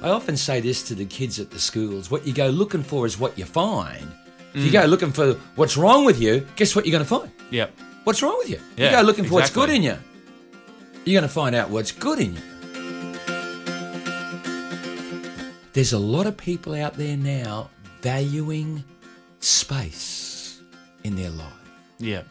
I often say this to the kids at the schools what you go looking for is what you find. If you mm. go looking for what's wrong with you, guess what you're going to find? Yep. What's wrong with you? Yeah, you go looking for what's good in you. You're going to find out what's good in you. There's a lot of people out there now valuing space in their life. Yep.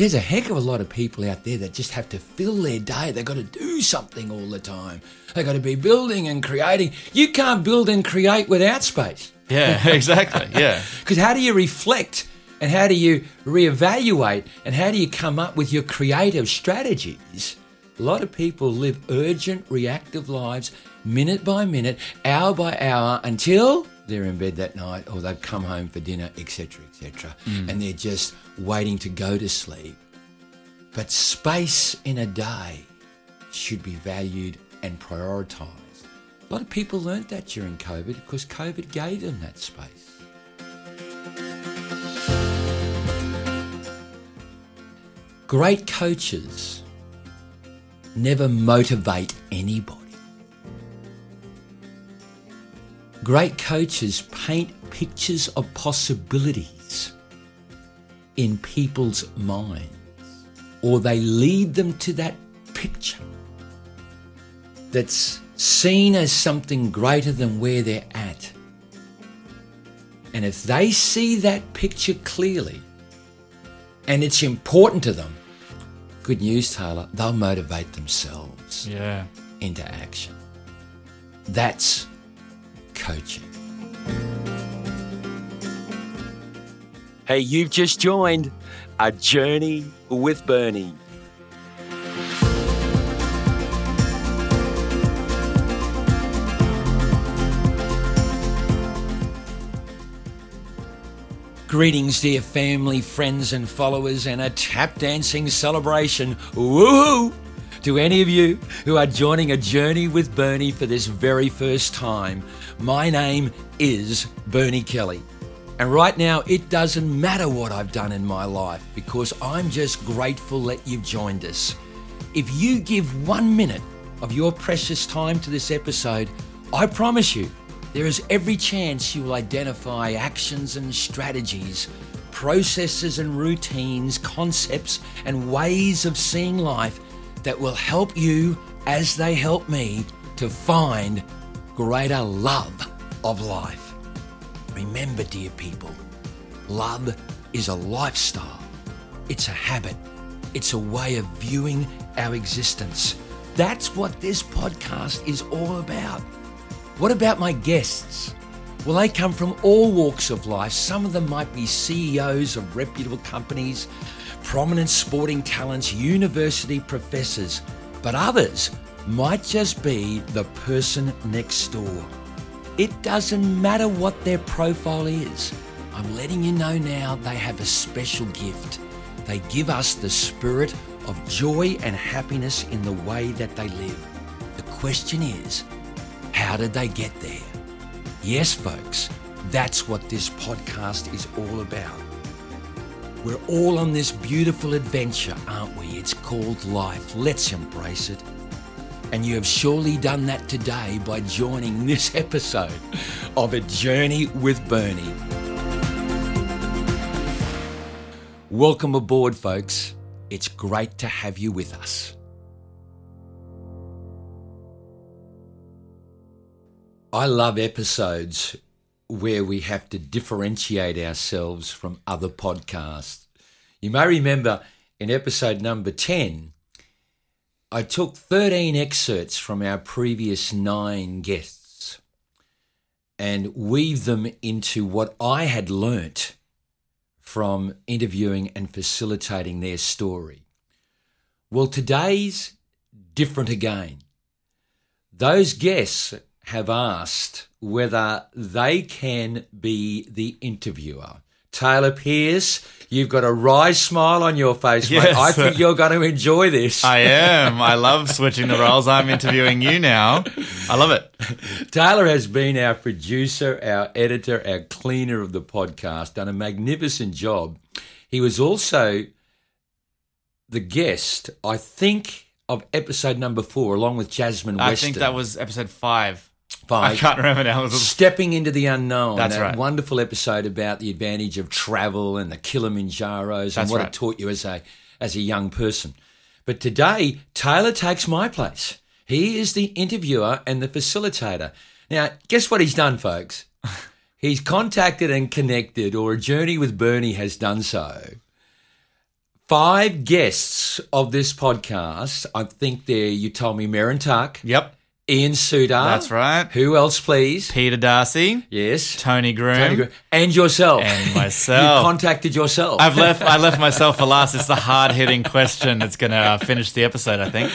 There's a heck of a lot of people out there that just have to fill their day. They've got to do something all the time. They've got to be building and creating. You can't build and create without space. Yeah, exactly. Yeah. Because how do you reflect and how do you reevaluate and how do you come up with your creative strategies? A lot of people live urgent, reactive lives, minute by minute, hour by hour, until they're in bed that night or they've come home for dinner, etc., etc., mm. and they're just waiting to go to sleep. But space in a day should be valued and prioritised. A lot of people learnt that during COVID because COVID gave them that space. Great coaches never motivate anybody. Great coaches paint pictures of possibilities in people's minds, or they lead them to that picture that's seen as something greater than where they're at. And if they see that picture clearly and it's important to them, good news, Taylor, they'll motivate themselves Yeah. into action. That's coaching. Hey, you've just joined A Journey with Bernie. Greetings, dear family, friends, and followers, and a tap dancing celebration. Woohoo! To any of you who are joining a journey with Bernie for this very first time, my name is Bernie Kelly. And right now, it doesn't matter what I've done in my life because I'm just grateful that you've joined us. If you give one minute of your precious time to this episode, I promise you, there is every chance you will identify actions and strategies, processes and routines, concepts and ways of seeing life that will help you as they help me to find greater love of life. Remember, dear people, love is a lifestyle, it's a habit, it's a way of viewing our existence. That's what this podcast is all about. What about my guests? Well, they come from all walks of life. Some of them might be CEOs of reputable companies, prominent sporting talents, university professors, but others might just be the person next door. It doesn't matter what their profile is. I'm letting you know now they have a special gift. They give us the spirit of joy and happiness in the way that they live. The question is, how did they get there? Yes, folks, that's what this podcast is all about. We're all on this beautiful adventure, aren't we? It's called life. Let's embrace it. And you have surely done that today by joining this episode of A Journey with Bernie. Welcome aboard, folks. It's great to have you with us. I love episodes where we have to differentiate ourselves from other podcasts. You may remember in episode number 10, I took 13 excerpts from our previous nine guests and weaved them into what I had learnt from interviewing and facilitating their story. Well, today's different again. Those guests have asked whether they can be the interviewer. Taylor Pearce, you've got a wry smile on your face, mate. Yes. I think you're going to enjoy this. I am. I love switching the roles. I'm interviewing you now. I love it. Taylor has been our producer, our editor, our cleaner of the podcast, done a magnificent job. He was also the guest, I think, of episode number four, along with Jasmine I think that was episode five. Five. I can't remember now. Stepping into the unknown. That's that right. Wonderful episode about the advantage of travel and the Kilimanjaros and what right. it taught you as a as a young person. But today, Taylor takes my place. He is the interviewer and the facilitator. Now, guess what he's done, folks? he's contacted and connected, or a journey with Bernie has done so. Five guests of this podcast. I think they're, you told me, Merrin Tuck, Yep, Ian Suter. that's right. Who else, please? Peter Darcy, Yes. Tony Groom, Tony Gr- and yourself. and myself. you contacted yourself. I've left. I left myself for last. It's the hard hitting question that's going to uh, finish the episode. I think.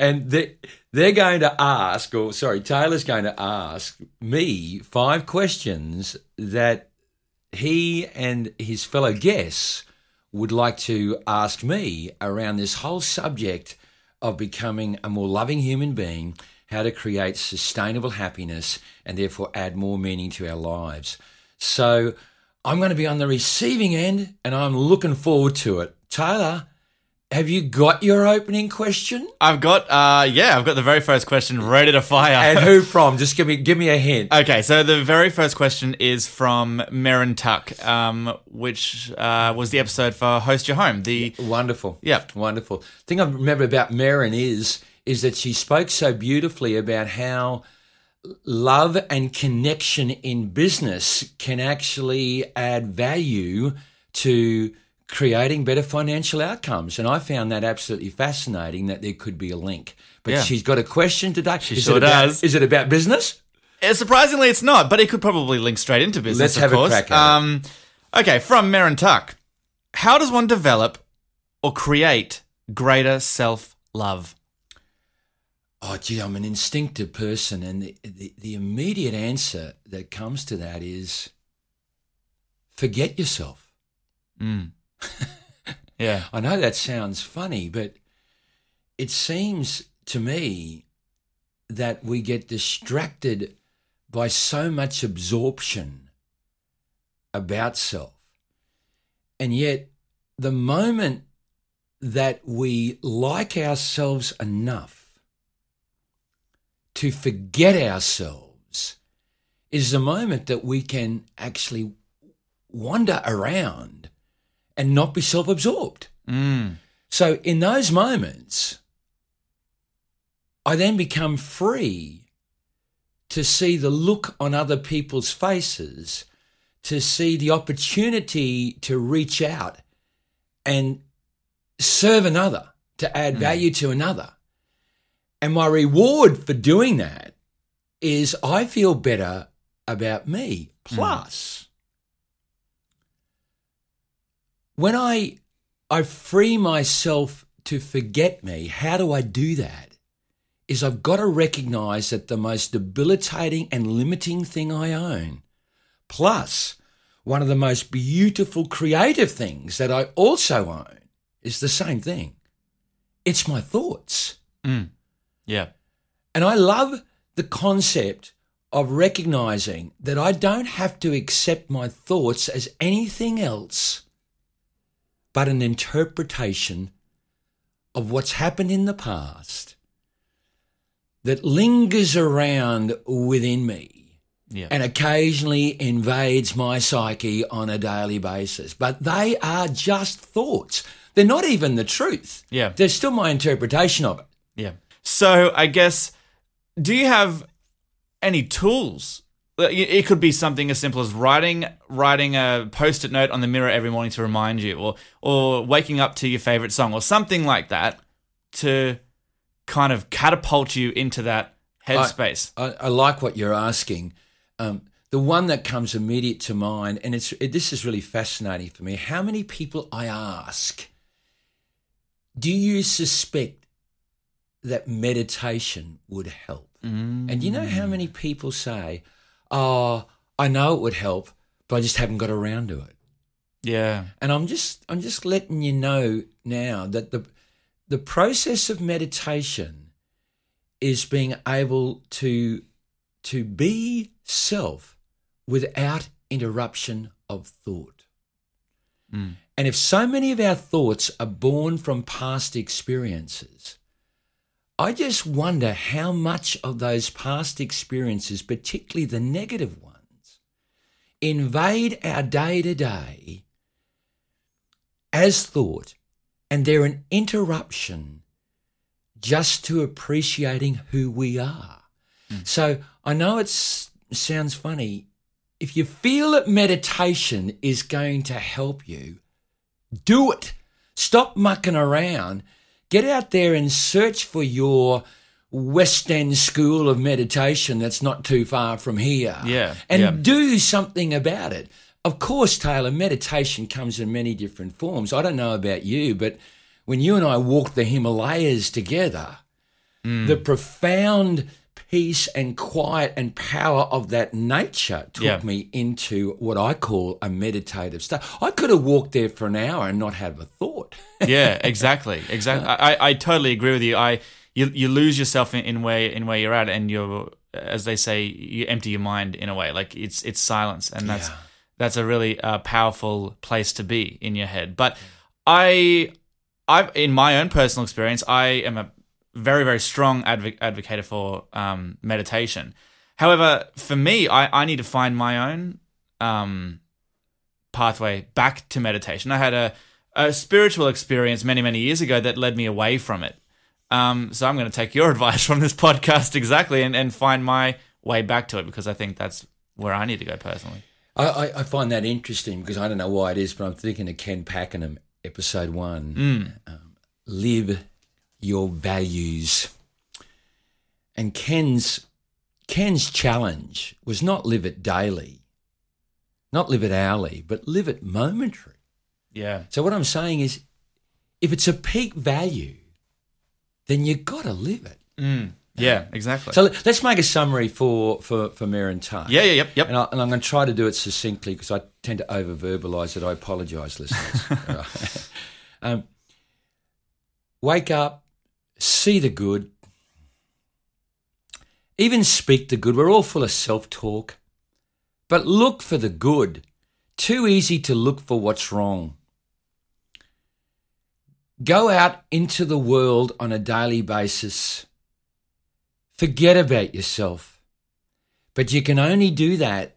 and they, they're going to ask, or sorry, Taylor's going to ask me five questions that he and his fellow guests would like to ask me around this whole subject of becoming a more loving human being, how to create sustainable happiness, and therefore add more meaning to our lives. So I'm going to be on the receiving end and I'm looking forward to it. Taylor, have you got your opening question? I've got. Uh, yeah, I've got the very first question ready to fire. And who from? Just give me give me a hint. Okay, so the very first question is from Merrin Tuck, um, which uh, was the episode for Host Your Home. The Wonderful. Yep. Wonderful. thing I remember about Merrin is is that she spoke so beautifully about how love and connection in business can actually add value to creating better financial outcomes. And I found that absolutely fascinating that there could be a link. But Yeah. she's got a question today. She sure it about, does. Is it about business? Uh, surprisingly, it's not, but it could probably link straight into business. Let's of have a crack at it. Um, okay, from Merrin Tuck, how does one develop or create greater self love? Oh, gee, I'm an instinctive person. And the, the, the immediate answer that comes to that is forget yourself. Mm. yeah, I know that sounds funny, but it seems to me that we get distracted by so much absorption about self. And yet, the moment that we like ourselves enough to forget ourselves is the moment that we can actually wander around and not be self absorbed. mm. So in those moments, I then become free to see the look on other people's faces, to see the opportunity to reach out and serve another, to add value to another. And my reward for doing that is I feel better about me. Plus, when I I free myself to forget me, how do I do that? Is I've got to recognize that the most debilitating and limiting thing I own, plus one of the most beautiful creative things that I also own, is the same thing. It's my thoughts. Mm. Yeah. And I love the concept of recognizing that I don't have to accept my thoughts as anything else but an interpretation of what's happened in the past that lingers around within me Yeah. and occasionally invades my psyche on a daily basis. But they are just thoughts. They're not even the truth. Yeah. They're still my interpretation of it. Yeah. So I guess, do you have any tools? It could be something as simple as writing writing a post-it note on the mirror every morning to remind you, or or waking up to your favorite song, or something like that, to kind of catapult you into that headspace. I, I like what you're asking. Um, the one that comes immediate to mind, and it's it, this is really fascinating for me. How many people I ask, do you suspect that meditation would help? And you know how many people say, "Oh, I know it would help, but I just haven't got around to it." yeah. And I'm just I'm just letting you know now that the the process of meditation is being able to to be self without interruption of thought. Mm. And if so many of our thoughts are born from past experiences, I just wonder how much of those past experiences, particularly the negative ones, invade our day to day as thought, and they're an interruption just to appreciating who we are. Hmm. So I know it sounds funny. If you feel that meditation is going to help you, do it. Stop mucking around. Get out there and search for your West End school of meditation that's not too far from here. Yeah, And yeah. do something about it. Of course, Taylor, meditation comes in many different forms. I don't know about you, but when you and I walked the Himalayas together, mm. the profound peace and quiet and power of that nature took Yeah. me into what I call a meditative state. I could have walked there for an hour and not have a thought. yeah, exactly, exactly. I, I totally agree with you. I you you lose yourself in, in where in where you're at, and you're as they say, you empty your mind in a way. Like it's it's silence, and that's Yeah. that's a really uh, powerful place to be in your head. But I I've in my own personal experience, I am a very very strong advo- advocate for um, meditation. However, for me, I, I need to find my own um, pathway back to meditation. I had a, a spiritual experience many, many years ago that led me away from it. Um, so I'm going to take your advice from this podcast exactly and, and find my way back to it because I think that's where I need to go personally. I, I, find that interesting because I don't know why it is, but I'm thinking of Ken Pakenham, episode one. Um, live your values. And Ken's Ken's challenge was not live it daily, not live it hourly, but live it momentary. Yeah. So what I'm saying is, if it's a peak value, then you got to live it. Mm. Yeah, exactly. So let's make a summary for for for Merrin Tuck. yeah, yeah, yep, yep. And, I, and I'm going to try to do it succinctly because I tend to over verbalise it. I apologise, listeners. Um, wake up, see the good, even speak the good. We're all full of self talk, but look for the good. Too easy to look for what's wrong. Go out into the world on a daily basis. Forget about yourself. But you can only do that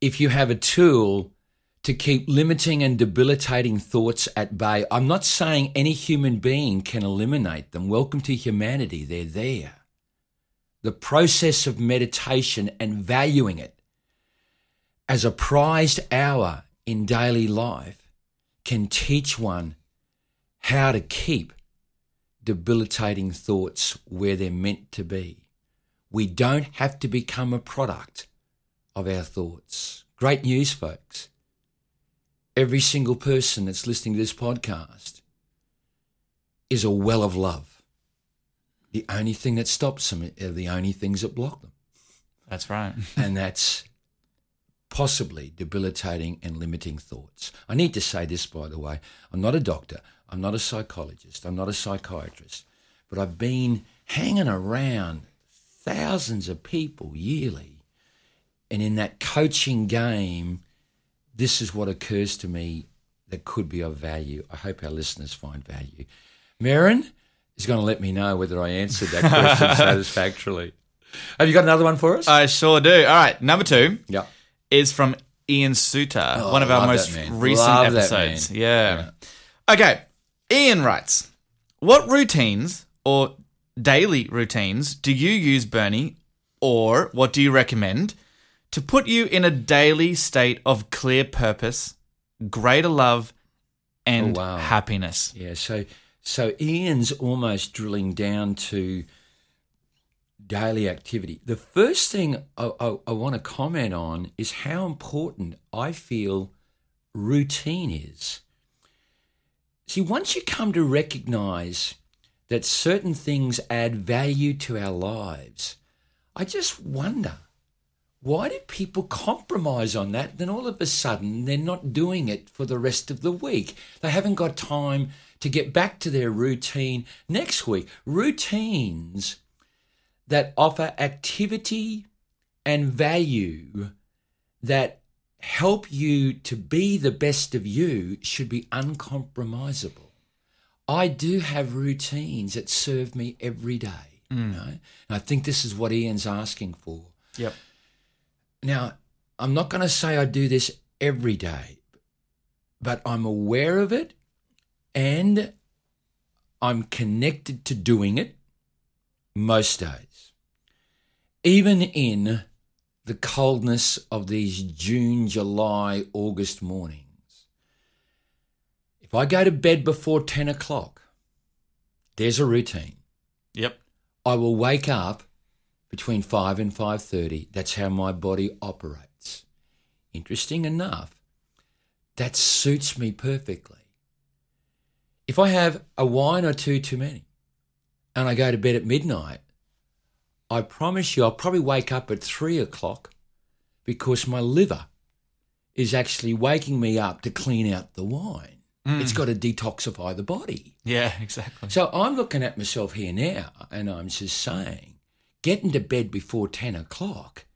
if you have a tool to keep limiting and debilitating thoughts at bay. I'm not saying any human being can eliminate them. Welcome to humanity. They're there. The process of meditation and valuing it as a prized hour in daily life can teach one how to keep debilitating thoughts where they're meant to be. We don't have to become a product of our thoughts. Great news, folks. Every single person that's listening to this podcast is a well of love. The only thing that stops them are the only things that block them. That's right. And that's possibly debilitating and limiting thoughts. I need to say this, by the way. I'm not a doctor. I'm not a psychologist. I'm not a psychiatrist. But I've been hanging around thousands of people yearly. And in that coaching game, this is what occurs to me that could be of value. I hope our listeners find value. Merrin is going to let me know whether I answered that question satisfactorily. Have you got another one for us? I sure do. All right, number two yeah. is from Ian Suter, Oh, one of our most recent Love episodes. man. Yeah. Okay. Ian writes, "What routines or daily routines do you use, Bernie, or what do you recommend to put you in a daily state of clear purpose, greater love, and Oh, wow. happiness?" Yeah, so so Ian's almost drilling down to daily activity. The first thing I, I, I want to comment on is how important I feel routine is. See, once you come to recognize that certain things add value to our lives, I just wonder why do people compromise on that? Then all of a sudden they're not doing it for the rest of the week. They haven't got time to get back to their routine next week. Routines that offer activity and value that help you to be the best of you should be uncompromisable. I do have routines that serve me every day. Mm. You know? I think this is what Ian's asking for. Yep. Now, I'm not going to say I do this every day, but I'm aware of it and I'm connected to doing it most days. Even in the coldness of these June, July, August mornings. If I go to bed before 10 o'clock, there's a routine. Yep. I will wake up between 5 and 5:30. That's how my body operates. Interesting enough, that suits me perfectly. If I have a wine or two too many and I go to bed at midnight, I promise you I'll probably wake up at 3 o'clock because my liver is actually waking me up to clean out the wine. Mm. It's got to detoxify the body. Yeah, exactly. So I'm looking at myself here now and I'm just saying, getting to bed before 10 o'clock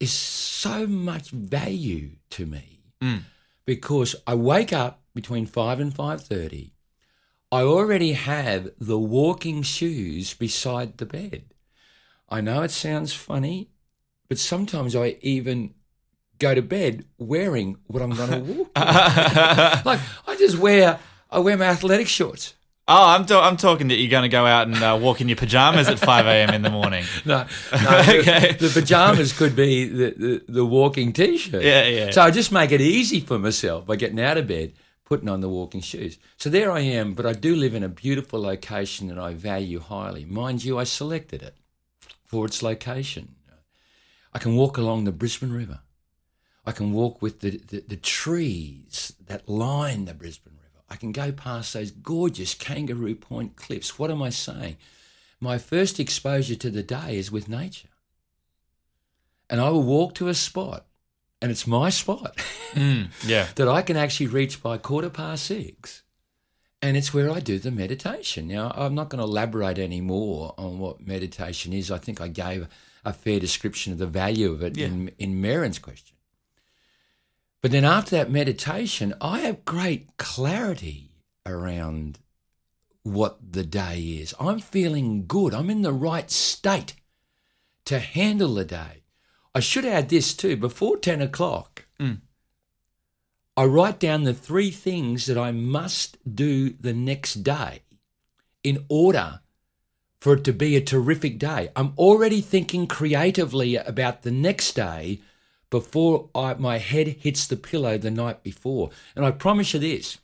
is so much value to me mm. because I wake up between 5 and 5.30. I already have the walking shoes beside the bed. I know it sounds funny, but sometimes I even go to bed wearing what I'm going to walk like I just wear I wear my athletic shorts. Oh, I'm I'm talking that you're going to go out and uh, walk in your pajamas at 5 a.m. in the morning. No, no the- Okay. the, pajamas could be the, the, the walking t-shirt. Yeah, yeah. So I just make it easy for myself by getting out of bed, putting on the walking shoes. So there I am, but I do live in a beautiful location that I value highly. Mind you, I selected it for its location. I can walk along the Brisbane River. I can walk with the, the, the trees that line the Brisbane. I can go past those gorgeous Kangaroo Point cliffs. What am I saying? My first exposure to the day is with nature. And I will walk to a spot, and it's my spot Mm, yeah. that I can actually reach by quarter past six. And it's where I do the meditation. Now, I'm not going to elaborate any more on what meditation is. I think I gave a fair description of the value of it Yeah. in, in Merrin's question. But then after that meditation, I have great clarity around what the day is. I'm feeling good. I'm in the right state to handle the day. I should add this too before 10 o'clock, mm. I write down the three things that I must do the next day in order for it to be a terrific day. I'm already thinking creatively about the next day before I, my head hits the pillow the night before. And I promise you this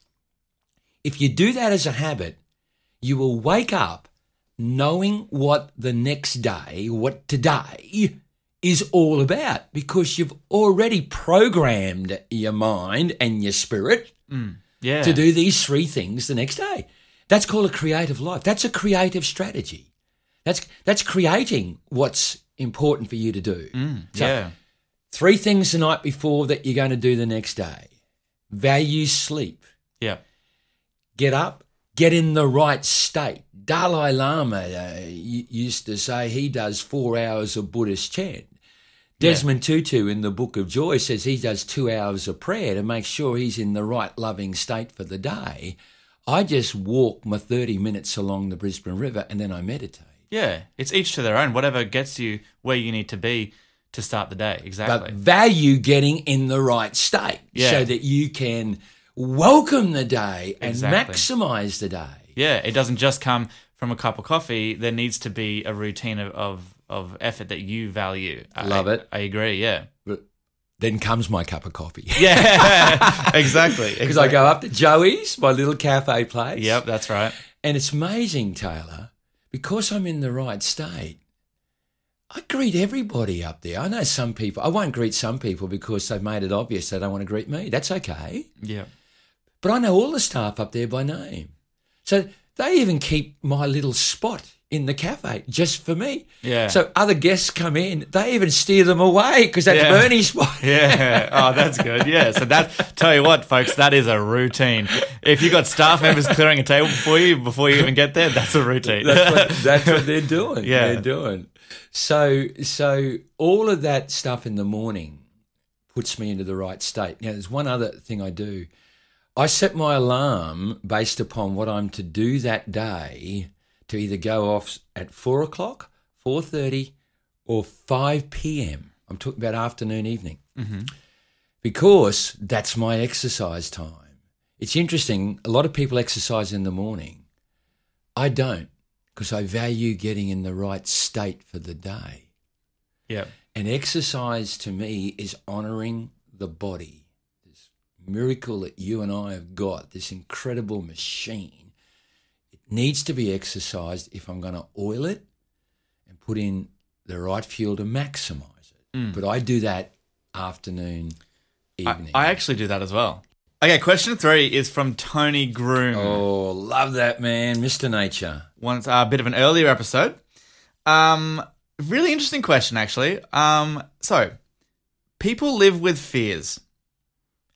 if you do that as a habit, you will wake up knowing what the next day, what today is all about because you've already programmed your mind and your spirit mm, Yeah. to do these three things the next day. That's called a creative life. That's a creative strategy. That's that's creating what's important for you to do. Mm, so, yeah. Three things the night before that you're going to do the next day. Value sleep. Yeah. Get up, get in the right state. Dalai Lama uh, used to say he does four hours of Buddhist chant. Desmond Tutu in the Book of Joy says he does two hours of prayer to make sure he's in the right loving state for the day. I just walk my 30 minutes along the Brisbane River and then I meditate. Yeah. It's each to their own. Whatever gets you where you need to be to start the day. Exactly. But value getting in the right state Yeah. so that you can welcome the day and Exactly. maximize the day. yeah. It doesn't just come from a cup of coffee. There needs to be a routine of, of, of effort that you value. Love I, it. I agree. Yeah. But then comes my cup of coffee. Yeah. exactly. Because I go up to Joey's, my little cafe place. Yep. That's right. And it's amazing, Taylor, because I'm in the right state. I greet everybody up there. I know some people, I won't greet some people because they've made it obvious they don't want to greet me. That's okay. Yeah. But I know all the staff up there by name. So they even keep my little spot in the cafe just for me. Yeah. So other guests come in, they even steer them away because that's Yeah. Bernie's spot. Yeah. Oh, that's good. Yeah. So that tell you what, folks, that is a routine. If you got staff members clearing a table for you before you even get there, that's a routine. that's what that's what they're doing. Yeah. they're doing. So so all of that stuff in the morning puts me into the right state. Now, there's one other thing I do. I set my alarm based upon what I'm to do that day to either go off at four o'clock, four thirty, or five p.m. I'm talking about afternoon, evening, mm-hmm. because that's my exercise time. It's interesting. A lot of people exercise in the morning. I don't because I value getting in the right state for the day. Yeah. And exercise to me is honoring the body. This miracle that you and I have got, this incredible machine. It needs to be exercised if I'm going to oil it and put in the right fuel to maximize it. Mm. But I do that afternoon, evening. I, I actually do that as well. Okay, question three is from Tony Groom. Oh, love that man, Mr. Nature. Once a bit of an earlier episode. Um, really interesting question, actually. Um, so people live with fears.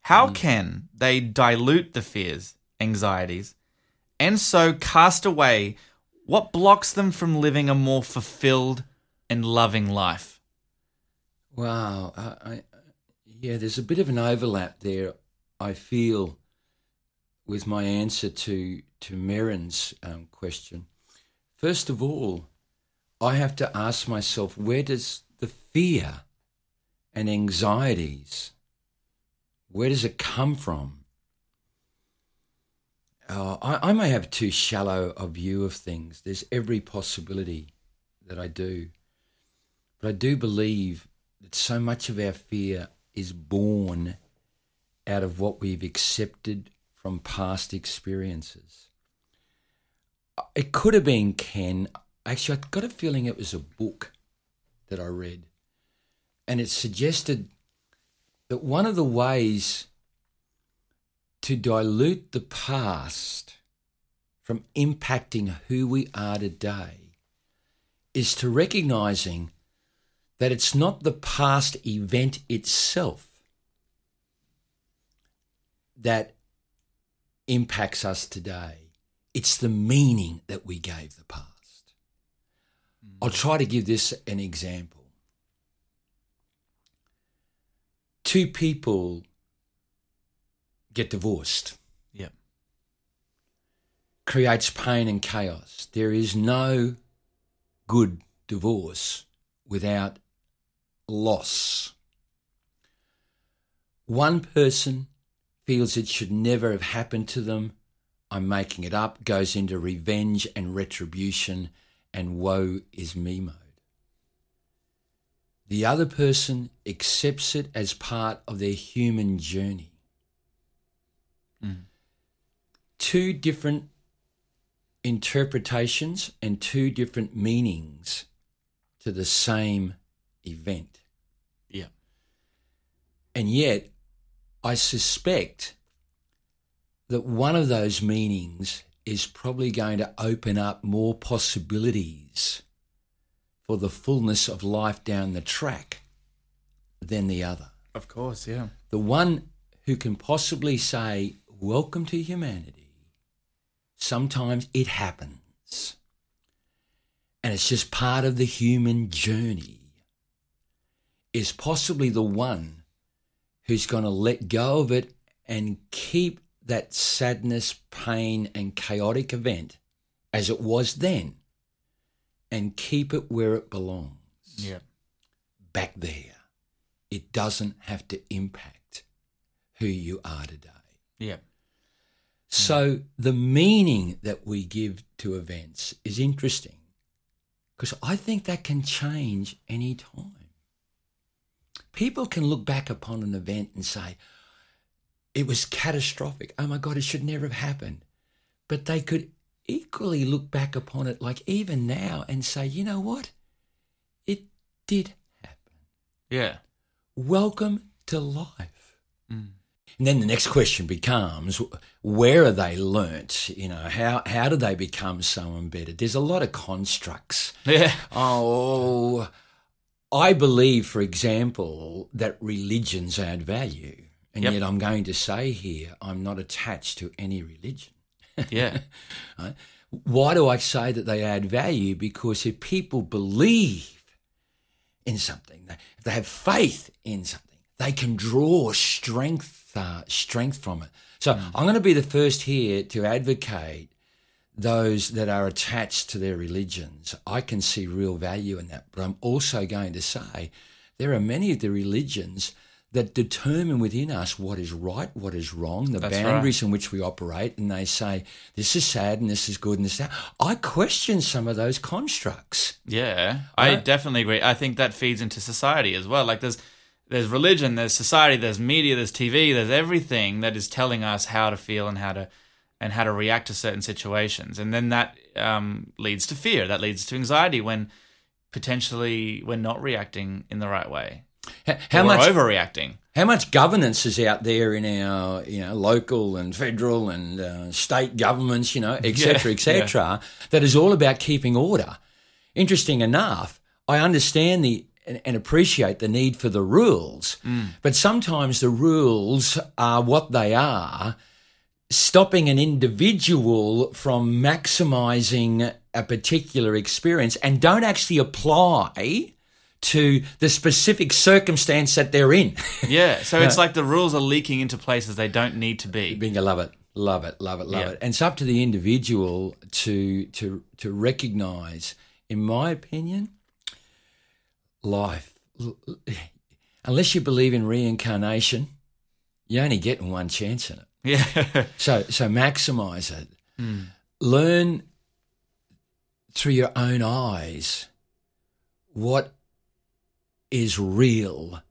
How mm. can they dilute the fears, anxieties, and so cast away what blocks them from living a more fulfilled and loving life? Wow, I, I, yeah, there's a bit of an overlap there I feel with my answer to to Merrin's um, question. First of all, I have to ask myself where does the fear and anxieties where does it come from? Uh, I, I may have too shallow a view of things. There's every possibility that I do. But I do believe that so much of our fear is born out of what we've accepted from past experiences. Uh, it could have been Ken. Actually, I got a feeling it was a book that I read, and it suggested that one of the ways to dilute the past from impacting who we are today is to recognizing that it's not the past event itself that impacts us today. It's the meaning that we gave the past. Mm. I'll try to give this an example. Two people get divorced. Yep. Creates pain and chaos. There is no good divorce without loss. One person feels it should never have happened to them. I'm making it up, goes into revenge and retribution and woe is me mode. The other person accepts it as part of their human journey. Mm. Two different interpretations and two different meanings to the same event. Yeah. And yet, I suspect that one of those meanings is probably going to open up more possibilities for the fullness of life down the track than the other. Of course, yeah. The one who can possibly say, Welcome to humanity, sometimes it happens. And it's just part of the human journey, is possibly the one who's going to let go of it and keep that sadness, pain, and chaotic event as it was then and keep it where it belongs. Yeah. Back there. It doesn't have to impact who you are today. Yeah. So the meaning that we give to events is interesting because I think that can change any time people can look back upon an event and say, it was catastrophic. Oh my God, it should never have happened. But they could equally look back upon it, like even now, and say, you know what? It did happen. Yeah. Welcome to life. Mm. And then the next question becomes, where are they learnt? You know, how how do they become so embedded? There's a lot of constructs. Yeah. Oh, I believe, for example, that religions add value. And yep. yet I'm going to say here, I'm not attached to any religion. Yeah. right? Why do I say that they add value? Because if people believe in something, if they have faith in something, they can draw strength uh, strength from it. So I'm going to be the first here to advocate those that are attached to their religions. I can see real value in that, but I'm also going to say there are many of the religions that determine within us what is right, what is wrong, the That's boundaries in which we operate, and they say this is sad and this is good and this. That. I question some of those constructs. Yeah, I definitely agree. I think that feeds into society as well. Like there's there's religion, there's society, there's media, there's TV, there's everything that is telling us how to feel and how to and how to react to certain situations, and then that um, leads to fear. That leads to anxiety when potentially we're not reacting in the right way. H- How much overreacting? How much governance is out there in our, you know, local and federal and uh, state governments, you know, et cetera, et cetera, that is all about keeping order? Interesting enough, I understand the and, and appreciate the need for the rules, but sometimes the rules are what they are, stopping an individual from maximizing a particular experience and don't actually apply to the specific circumstance that they're in. Yeah, so it's like the rules are leaking into places they don't need to be. Bingo, love it, love it, love it, love Yeah. it. And it's up to the individual to to to recognise, in my opinion, life. Unless you believe in reincarnation, you only get one chance in it. Yeah, So so maximise it. Hmm. Learn through your own eyes what is real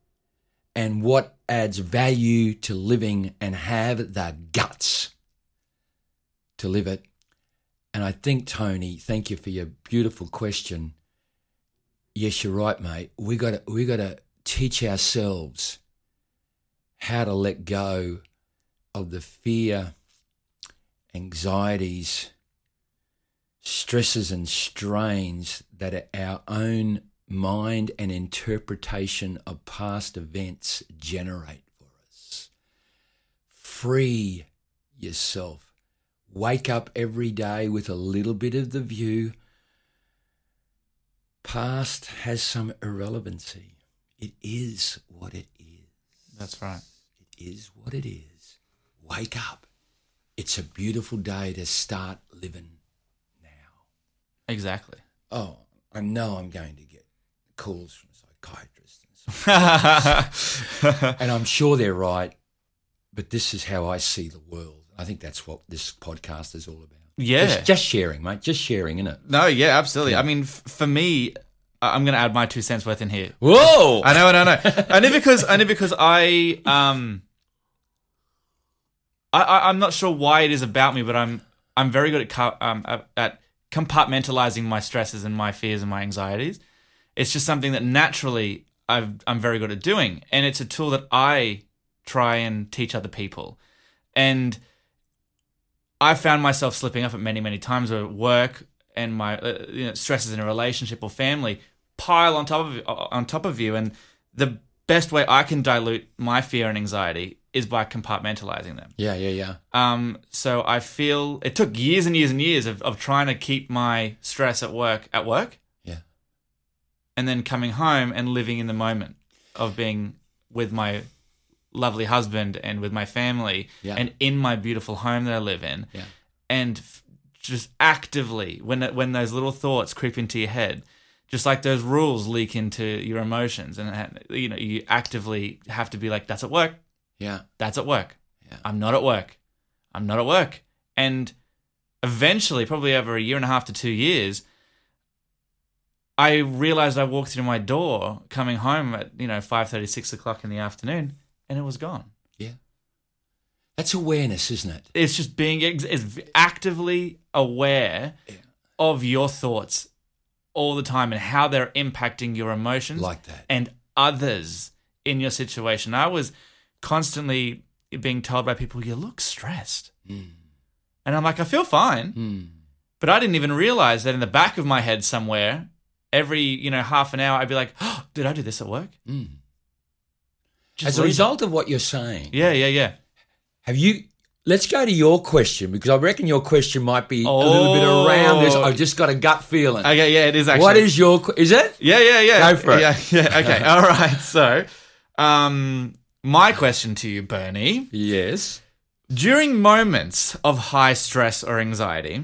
and what adds value to living and have the guts to live it. And I think Tony, thank you for your beautiful question. Yes, you're right, mate. We got to we got to teach ourselves how to let go of the fear, anxieties, stresses, and strains that our own mind and interpretation of past events generate for us. Free yourself. Wake up every day with a little bit of the view. Past has some irrelevancy. It is what it is. that's right. It is what it is. Wake up. It's a beautiful day to start living now. Exactly. Oh, I know I'm going to get calls from psychiatrists and, so, and I'm sure they're right, but this is how I see the world. I think that's what this podcast is all about. Yeah. Just, just sharing, mate. Just sharing, innit? No, yeah, absolutely. I mean, f- for me, I'm going to add my two cents worth in here. Whoa! I know, I know, I know. Only because, only because I, um, I, I, I'm not sure why it is about me, but I'm, I'm very good at, um, at- compartmentalizing my stresses and my fears and my anxieties. It's just something that naturally I've, I'm very good at doing, and it's a tool that I try and teach other people. And I found myself slipping up at many, many times where work and my uh, you know, stresses in a relationship or family pile on top of on top of you, and the best way I can dilute my fear and anxiety is by compartmentalizing them. Yeah, yeah, yeah. Um, so I feel it took years and years and years of, of trying to keep my stress at work at work, Yeah. and then coming home and living in the moment of being with my lovely husband and with my family Yeah. and in my beautiful home that I live in Yeah. and f- just actively when when those little thoughts creep into your head just like those rules leak into your emotions and you know you actively have to be like that's at work Yeah. that's at work Yeah. i'm not at work i'm not at work and eventually probably over a year and a half to 2 years I realized I walked through my door coming home at you know five thirty, six o'clock in the afternoon, and it was gone. Yeah. That's awareness, isn't it? It's just being ex- it's actively aware Yeah. of your thoughts all the time and how they're impacting your emotions Like that. and others in your situation. I was constantly being told by people, "You look stressed," Mm. and I'm like, "I feel fine," Mm. but I didn't even realize that in the back of my head somewhere, every you know half an hour, I'd be like, oh, "Did I do this at work?" Mm. As a it. result of what you're saying, yeah, yeah, yeah. have you? Let's go to your question because I reckon your question might be a little bit around this. Oh. I've just got a gut feeling. Okay, yeah, it is actually. what is your? Is it? Yeah, yeah, yeah. Go for it. Yeah, yeah. Okay, all right. So, Um, my question to you, Bernie. Yes. During moments of high stress or anxiety,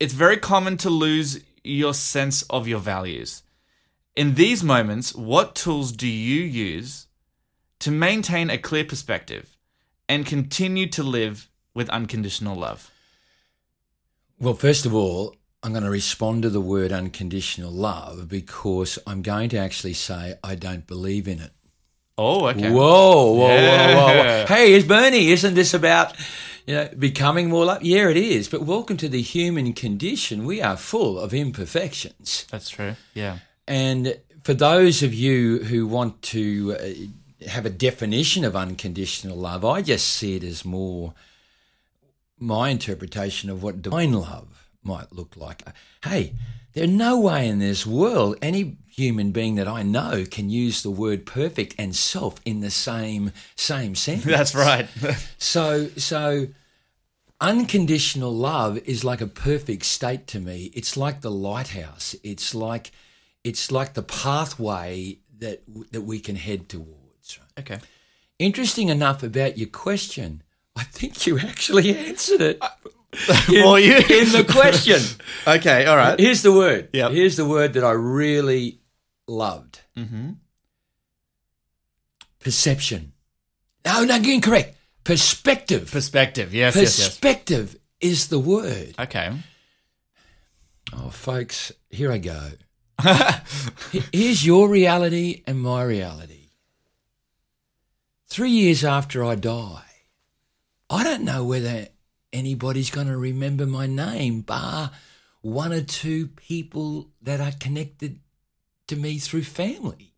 it's very common to lose your sense of your values. In these moments, what tools do you use to maintain a clear perspective and continue to live with unconditional love? Well, first of all, I'm going to respond to the word unconditional love because I'm going to actually say I don't believe in it. Oh, okay. Whoa, whoa, whoa, whoa, whoa. Hey, is Bernie, isn't this about you know becoming more like yeah it is. But welcome to the human condition. We are full of imperfections. That's true. Yeah. And for those of you who want to uh, have a definition of unconditional love, I just see it as more my interpretation of what divine love might look like. Hey, there's no way in this world any human being that I know can use the word perfect and self in the same same sentence. That's right. So, so unconditional love is like a perfect state to me. It's like the lighthouse. It's like, it's like the pathway that that we can head towards. okay. Interesting enough about your question, I think you actually answered it uh, For you. in the question. Okay. All right. Here's the word. Yep. Here's the word that I really loved. Mm-hmm. Perception. No, no, incorrect. Perspective. Perspective. Yes. Yes. Yes. Perspective is the word. Okay. Oh, folks, here I go. Here's your reality and my reality. Three years after I die, I don't know whether anybody's going to remember my name, bar one or two people that are connected to me through family.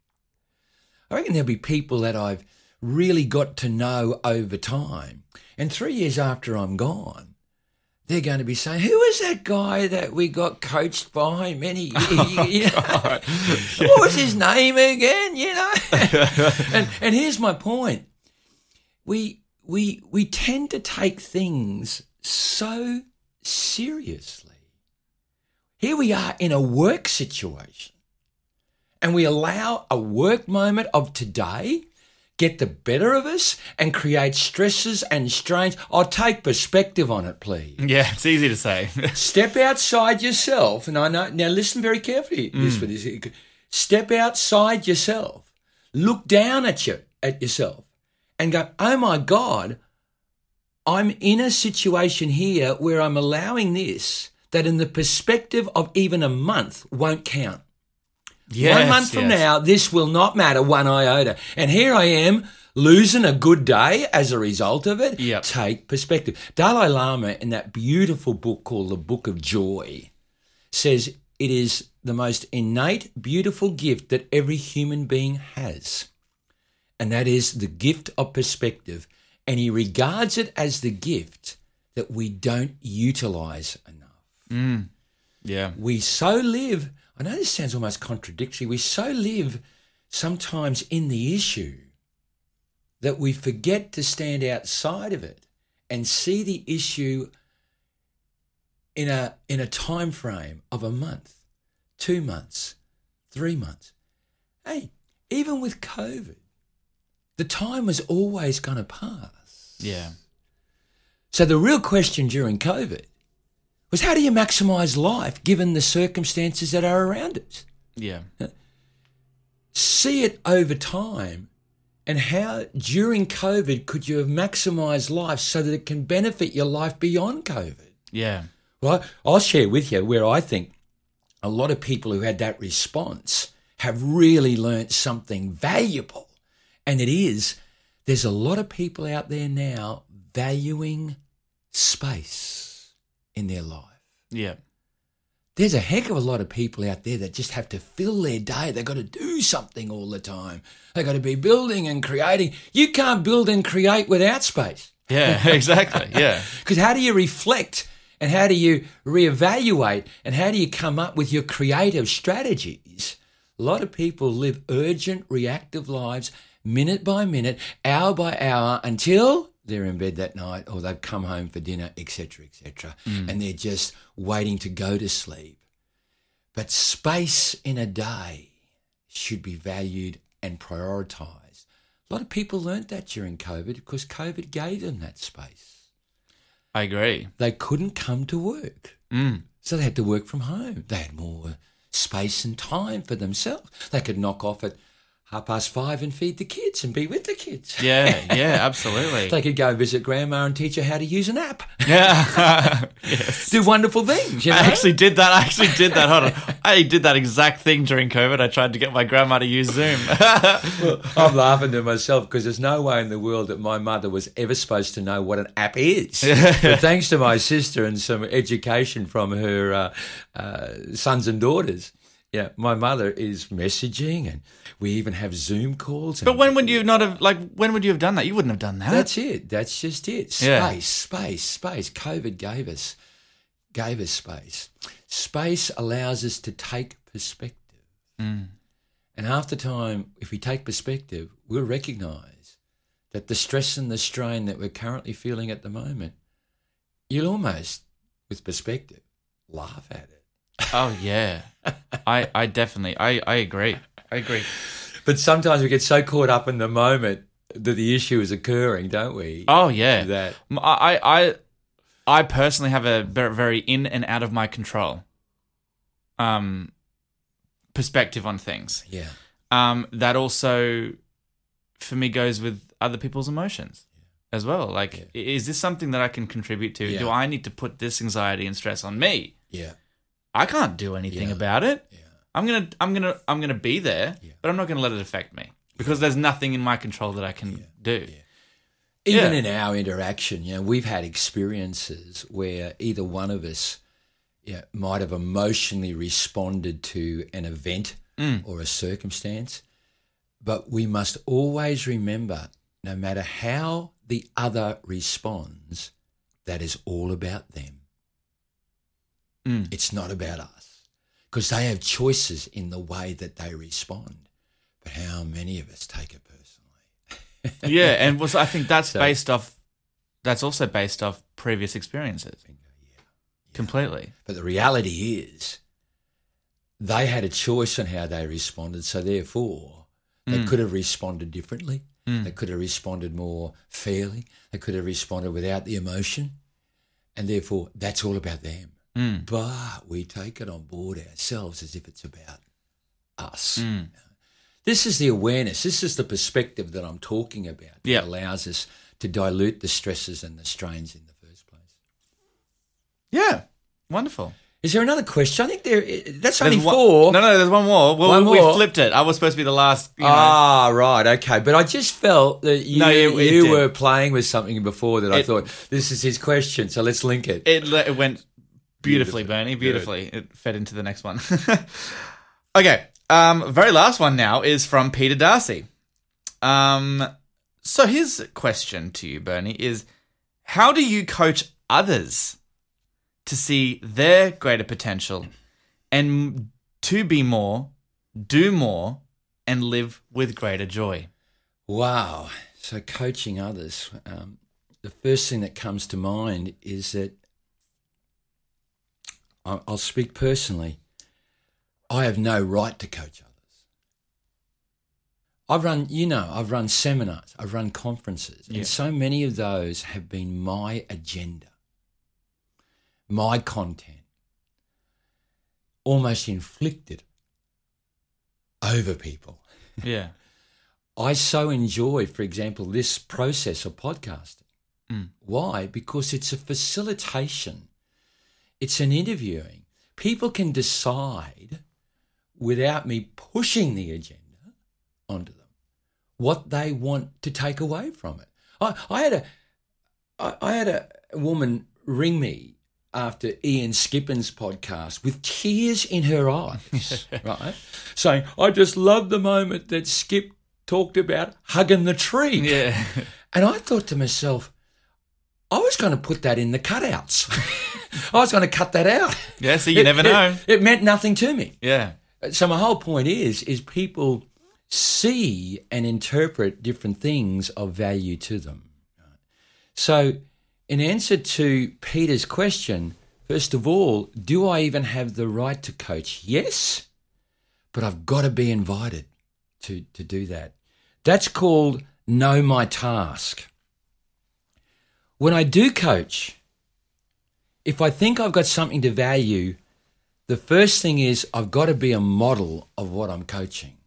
I reckon there'll be people that I've really got to know over time. And three years after I'm gone, they're going to be saying, "Who was that guy that we got coached by many?" you oh, know? what was his name again? You know. and and here's my point: we we we tend to take things so seriously. Here we are in a work situation, and we allow a work moment of today get the better of us and create stresses and strains. I'll take perspective on it, please. Yeah. It's easy to say. Step outside yourself, and I know now. Listen very carefully. This mm. for this. Step outside yourself. Look down at you at yourself, and go, "Oh my God, I'm in a situation here where I'm allowing this that, in the perspective of even a month, won't count." Yes, one month from yes. now, this will not matter one iota. And here I am losing a good day as a result of it. Yep. Take perspective. Dalai Lama, in that beautiful book called The Book of Joy, says it is the most innate, beautiful gift that every human being has. And that is the gift of perspective. And he regards it as the gift that we don't utilize enough. Mm. Yeah. We so live, I know this sounds almost contradictory, we so live sometimes in the issue that we forget to stand outside of it and see the issue in a in a time frame of a month, two months, three months. Hey, even with COVID, the time was always going to pass. Yeah. So the real question during COVID was how do you maximize life given the circumstances that are around us? Yeah. See it over time and how during COVID could you have maximized life so that it can benefit your life beyond COVID? Yeah. Well, I'll share with you where I think a lot of people who had that response have really learnt something valuable. And it is there's a lot of people out there now valuing space in their life. Yeah. There's a heck of a lot of people out there that just have to fill their day. They've got to do something all the time. They've got to be building and creating. You can't build and create without space. Yeah. Exactly. Yeah. Because how do you reflect and how do you reevaluate and how do you come up with your creative strategies? A lot of people live urgent, reactive lives minute by minute, hour by hour until they're in bed that night or they've come home for dinner, etc., etc., and they're just waiting to go to sleep. But space in a day should be valued and prioritized A lot of people learnt that during COVID because COVID gave them that space. I agree. They couldn't come to work. Mm. So they had to work from home. They had more space and time for themselves. They could knock off at half past five and feed the kids and be with the kids. Yeah, yeah, absolutely. They could go visit grandma and teach her how to use an app. yeah. yes. Do wonderful things. You know? I actually did that. I actually did that. Hold on. I did that exact thing during COVID. I tried to get my grandma to use Zoom. I'm laughing to myself because there's no way in the world that my mother was ever supposed to know what an app is. but thanks to my sister and some education from her uh, uh, sons and daughters, yeah, my mother is messaging and we even have Zoom calls. But when would you not have like? When would you have done that? You wouldn't have done that. That's it. That's just it. Space, Yeah. space, space. COVID gave us gave us space. Space allows us to take perspective. Mm. And half the time, if we take perspective, we'll recognise that the stress and the strain that we're currently feeling at the moment, you'll almost, with perspective, laugh at it. Oh yeah. I I definitely I I agree. I agree. But sometimes we get so caught up in the moment that the issue is occurring, don't we? Oh yeah. That I I I personally have a very, in and out of my control um perspective on things. yeah, Um that also for me goes with other people's emotions as well. Like Yeah. is this something that I can contribute to? Yeah. Do I need to put this anxiety and stress on me? yeah, I can't do anything Yeah. about it. yeah. I'm gonna I'm gonna I'm gonna be there, Yeah. but I'm not gonna let it affect me because there's nothing in my control that I can do. Even in our interaction, you know, we've had experiences where either one of us yeah, might have emotionally responded to an event Mm. or a circumstance, but we must always remember no matter how the other responds, that is all about them. Mm. It's not about us because they have choices in the way that they respond. But how many of us take it personally? yeah, and was I think that's So- based off. That's also based off previous experiences. Completely. But the reality is, they had a choice on how they responded. So therefore, they could have responded differently. They could have responded more fairly. They could have responded without the emotion. And therefore, that's all about them. Mm. But we take it on board ourselves as if it's about us. Mm. This is the awareness. This is the perspective that I'm talking about. That Yeah. allows us to dilute the stresses and the strains in the first place. Yeah. Wonderful. Is there another question? I think there. That's There's only one- four. No, no, there's one more. Well, One we more. flipped it. I was supposed to be the last. You know. Ah, right, okay. But I just felt that you, No, it- it you did. were playing with something before that I thought this is his question, so let's link it. it, it went beautifully, Beautifully. Bernie. Beautifully. It fed into the next one. okay. Um, very last one now is from Peter Darcy. Um, so his question to you, Bernie, is how do you coach others to see their greater potential and to be more, do more, and live with greater joy? Wow. So coaching others. Um, the first thing that comes to mind is that I- I'll speak personally. I have no right to coach others. I've run, you know, I've run seminars, I've run conferences, Yeah. and so many of those have been my agenda, my content, almost inflicted over people. Yeah. I so enjoy, for example, this process of podcasting. Mm. Why? Because it's a facilitation, it's an interviewing. People can decide without me pushing the agenda onto them what they want to take away from it. I, I had a I, I had a woman ring me after Ian Skippin's podcast with tears in her eyes, right? Saying, I just love the moment that Skip talked about hugging the tree. Yeah. And I thought to myself, I was going to put that in the cutouts. I was going to cut that out. Yeah, so you It- never it- know. It, meant nothing to me. Yeah. So my whole point is, is people see and interpret different things of value to them. So, in answer to Peter's question, first of all, do I even have the right to coach? Yes, but I've got to be invited to to do that. That's called know my task. When I do coach, if I think I've got something to value, the first thing is I've got to be a model of what I'm coaching.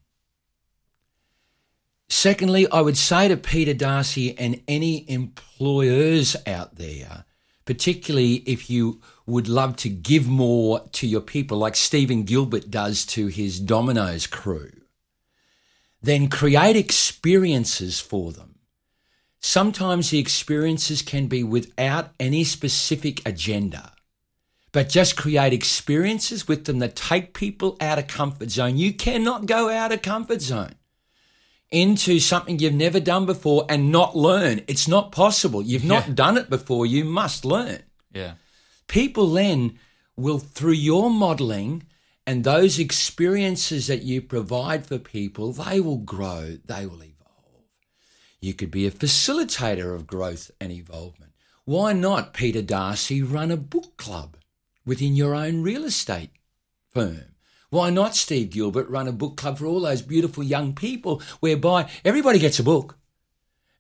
Secondly, I would say to Peter Darcy and any employers out there, particularly if you would love to give more to your people, like Stephen Gilbert does to his Domino's crew, then create experiences for them. Sometimes the experiences can be without any specific agenda, but just create experiences with them that take people out of comfort zone. You cannot go out of comfort zone into something you've never done before and not learn. It's not possible. You've not Yeah. done it before. You must learn. Yeah. People then will, through your modeling and those experiences that you provide for people, they will grow, they will evolve. You could be a facilitator of growth and involvement. Why not, Peter Darcy, run a book club within your own real estate firm? Why not, Steve Gilbert, run a book club for all those beautiful young people whereby everybody gets a book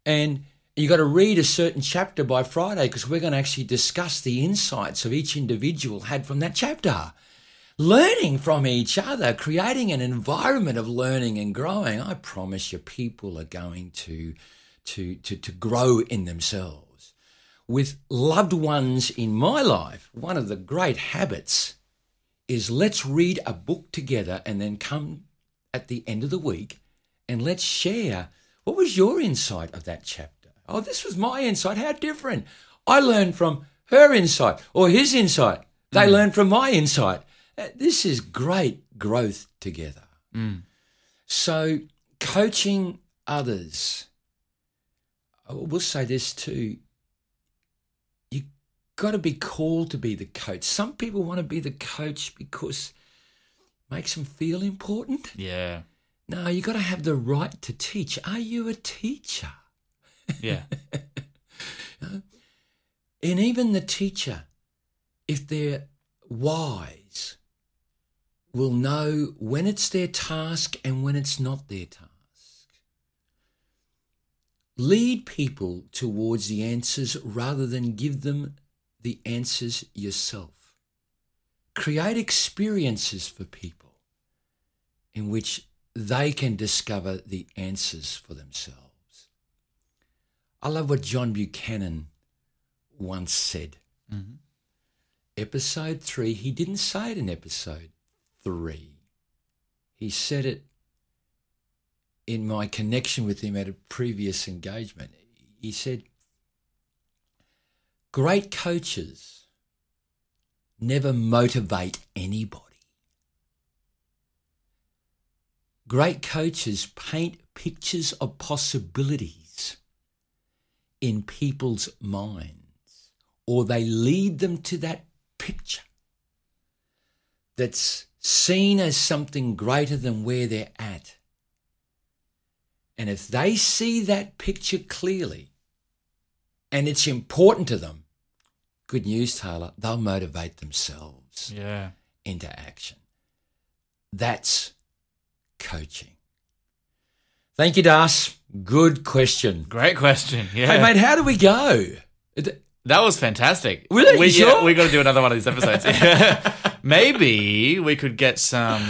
and you got to read a certain chapter by Friday because we're going to actually discuss the insights of each individual had from that chapter. Learning from each other, creating an environment of learning and growing. I promise you, people are going to, to, to, to grow in themselves. With loved ones in my life, one of the great habits is let's read a book together and then come at the end of the week and let's share what was your insight of that chapter? Oh, this was my insight. How different. I learned from her insight or his insight. They hmm. learned from my insight. Uh, This is great growth together. So, coaching others, I will say this too you got to be called to be the coach. Some people want to be the coach because it makes them feel important. Yeah. No, you got to have the right to teach. Are you a teacher? Yeah. And even the teacher, if they're wise, will know when it's their task and when it's not their task. Lead people towards the answers rather than give them the answers yourself. Create experiences for people in which they can discover the answers for themselves. I love what John Buchanan once said. Mhm. Episode three, he didn't say it in episode three. He said it in my connection with him at a previous engagement. He said, Great coaches never motivate anybody. Great coaches paint pictures of possibilities in people's minds, or they lead them to that picture that's seen as something greater than where they're at. And if they see that picture clearly and it's important to them, good news, Taylor, they'll motivate themselves Yeah. into action. That's coaching. Thank you, Das. Good question. Great question. Yeah. Hey, mate, how do we go? That was fantastic. Really? We, You yeah, we got to do another one of these episodes. Maybe we could get some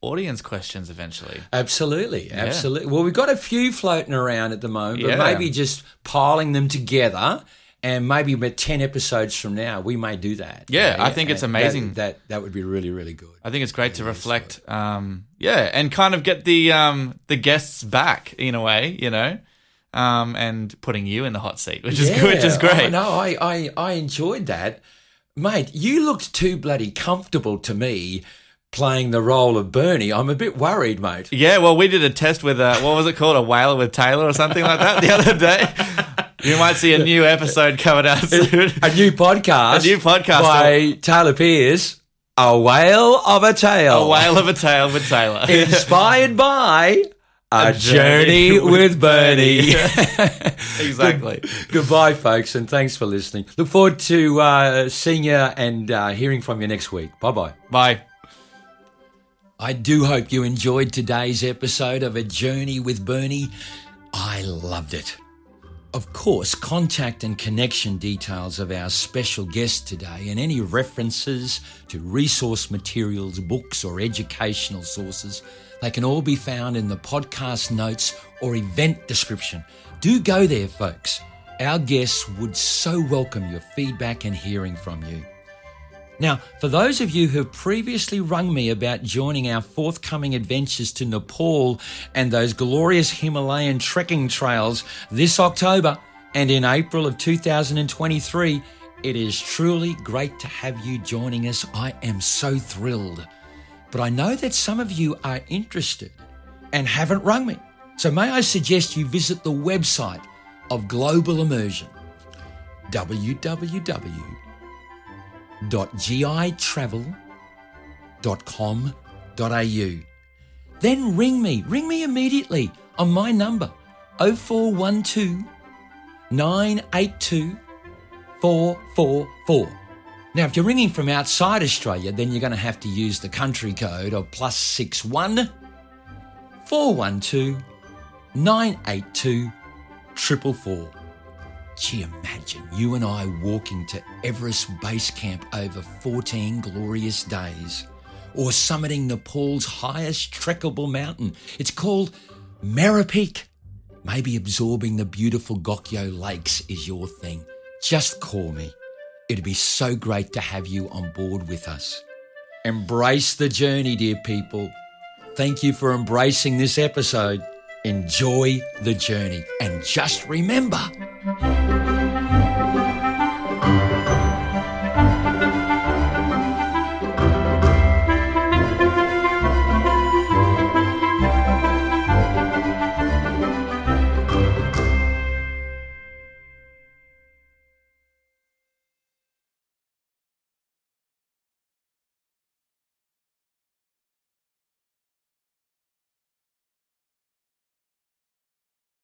audience questions eventually. Absolutely, absolutely. Well, we've got a few floating around at the moment, but Yeah. maybe just piling them together, and maybe about ten episodes from now, we may do that. Yeah, I think it's amazing. That, that that would be really really good. I think it's great to reflect, um, yeah, and kind of get the um, the guests back in a way, you know, um, and putting you in the hot seat, which is Yeah, good, which is great. No, I, I I enjoyed that, mate. You looked too bloody comfortable to me playing the role of Bernie. I'm a bit worried, mate. Yeah, well, we did a test with a what was it called, a whaler with Taylor or something like that the other day. You might see a new episode coming out soon. A new podcast, A new podcast. by Taylor Pearce, a whale of a tale, A whale of a tale with Taylor. inspired by a, A journey, journey with Bernie. exactly. Goodbye, folks, and thanks for listening. Look forward to uh, seeing you and uh, hearing from you next week. Bye bye. Bye. I do hope you enjoyed today's episode of A Journey with Bernie. I loved it. Of course, contact and connection details of our special guest today and any references to resource materials, books, or educational sources, they can all be found in the podcast notes or event description. Do go there, folks. Our guests would so welcome your feedback and hearing from you. Now, for those of you who have previously rung me about joining our forthcoming adventures to Nepal and those glorious Himalayan trekking trails this October and in April of 2023, it is truly great to have you joining us. I am so thrilled. But I know that some of you are interested and haven't rung me. So may I suggest you visit the website of Global Immersion, www.gitravel.com.au. Then ring me, ring me immediately on my number 0412 982 444. Now, if you're ringing from outside Australia, then you're going to have to use the country code of plus 61 412 982 444. Gee, imagine you and I walking to Everest Base Camp over 14 glorious days, or summiting Nepal's highest trekkable mountain. It's called Mera Peak. Maybe absorbing the beautiful Gokyo Lakes is your thing. Just call me. It'd be so great to have you on board with us. Embrace the journey, dear people. Thank you for embracing this episode. Enjoy the journey. And just remember,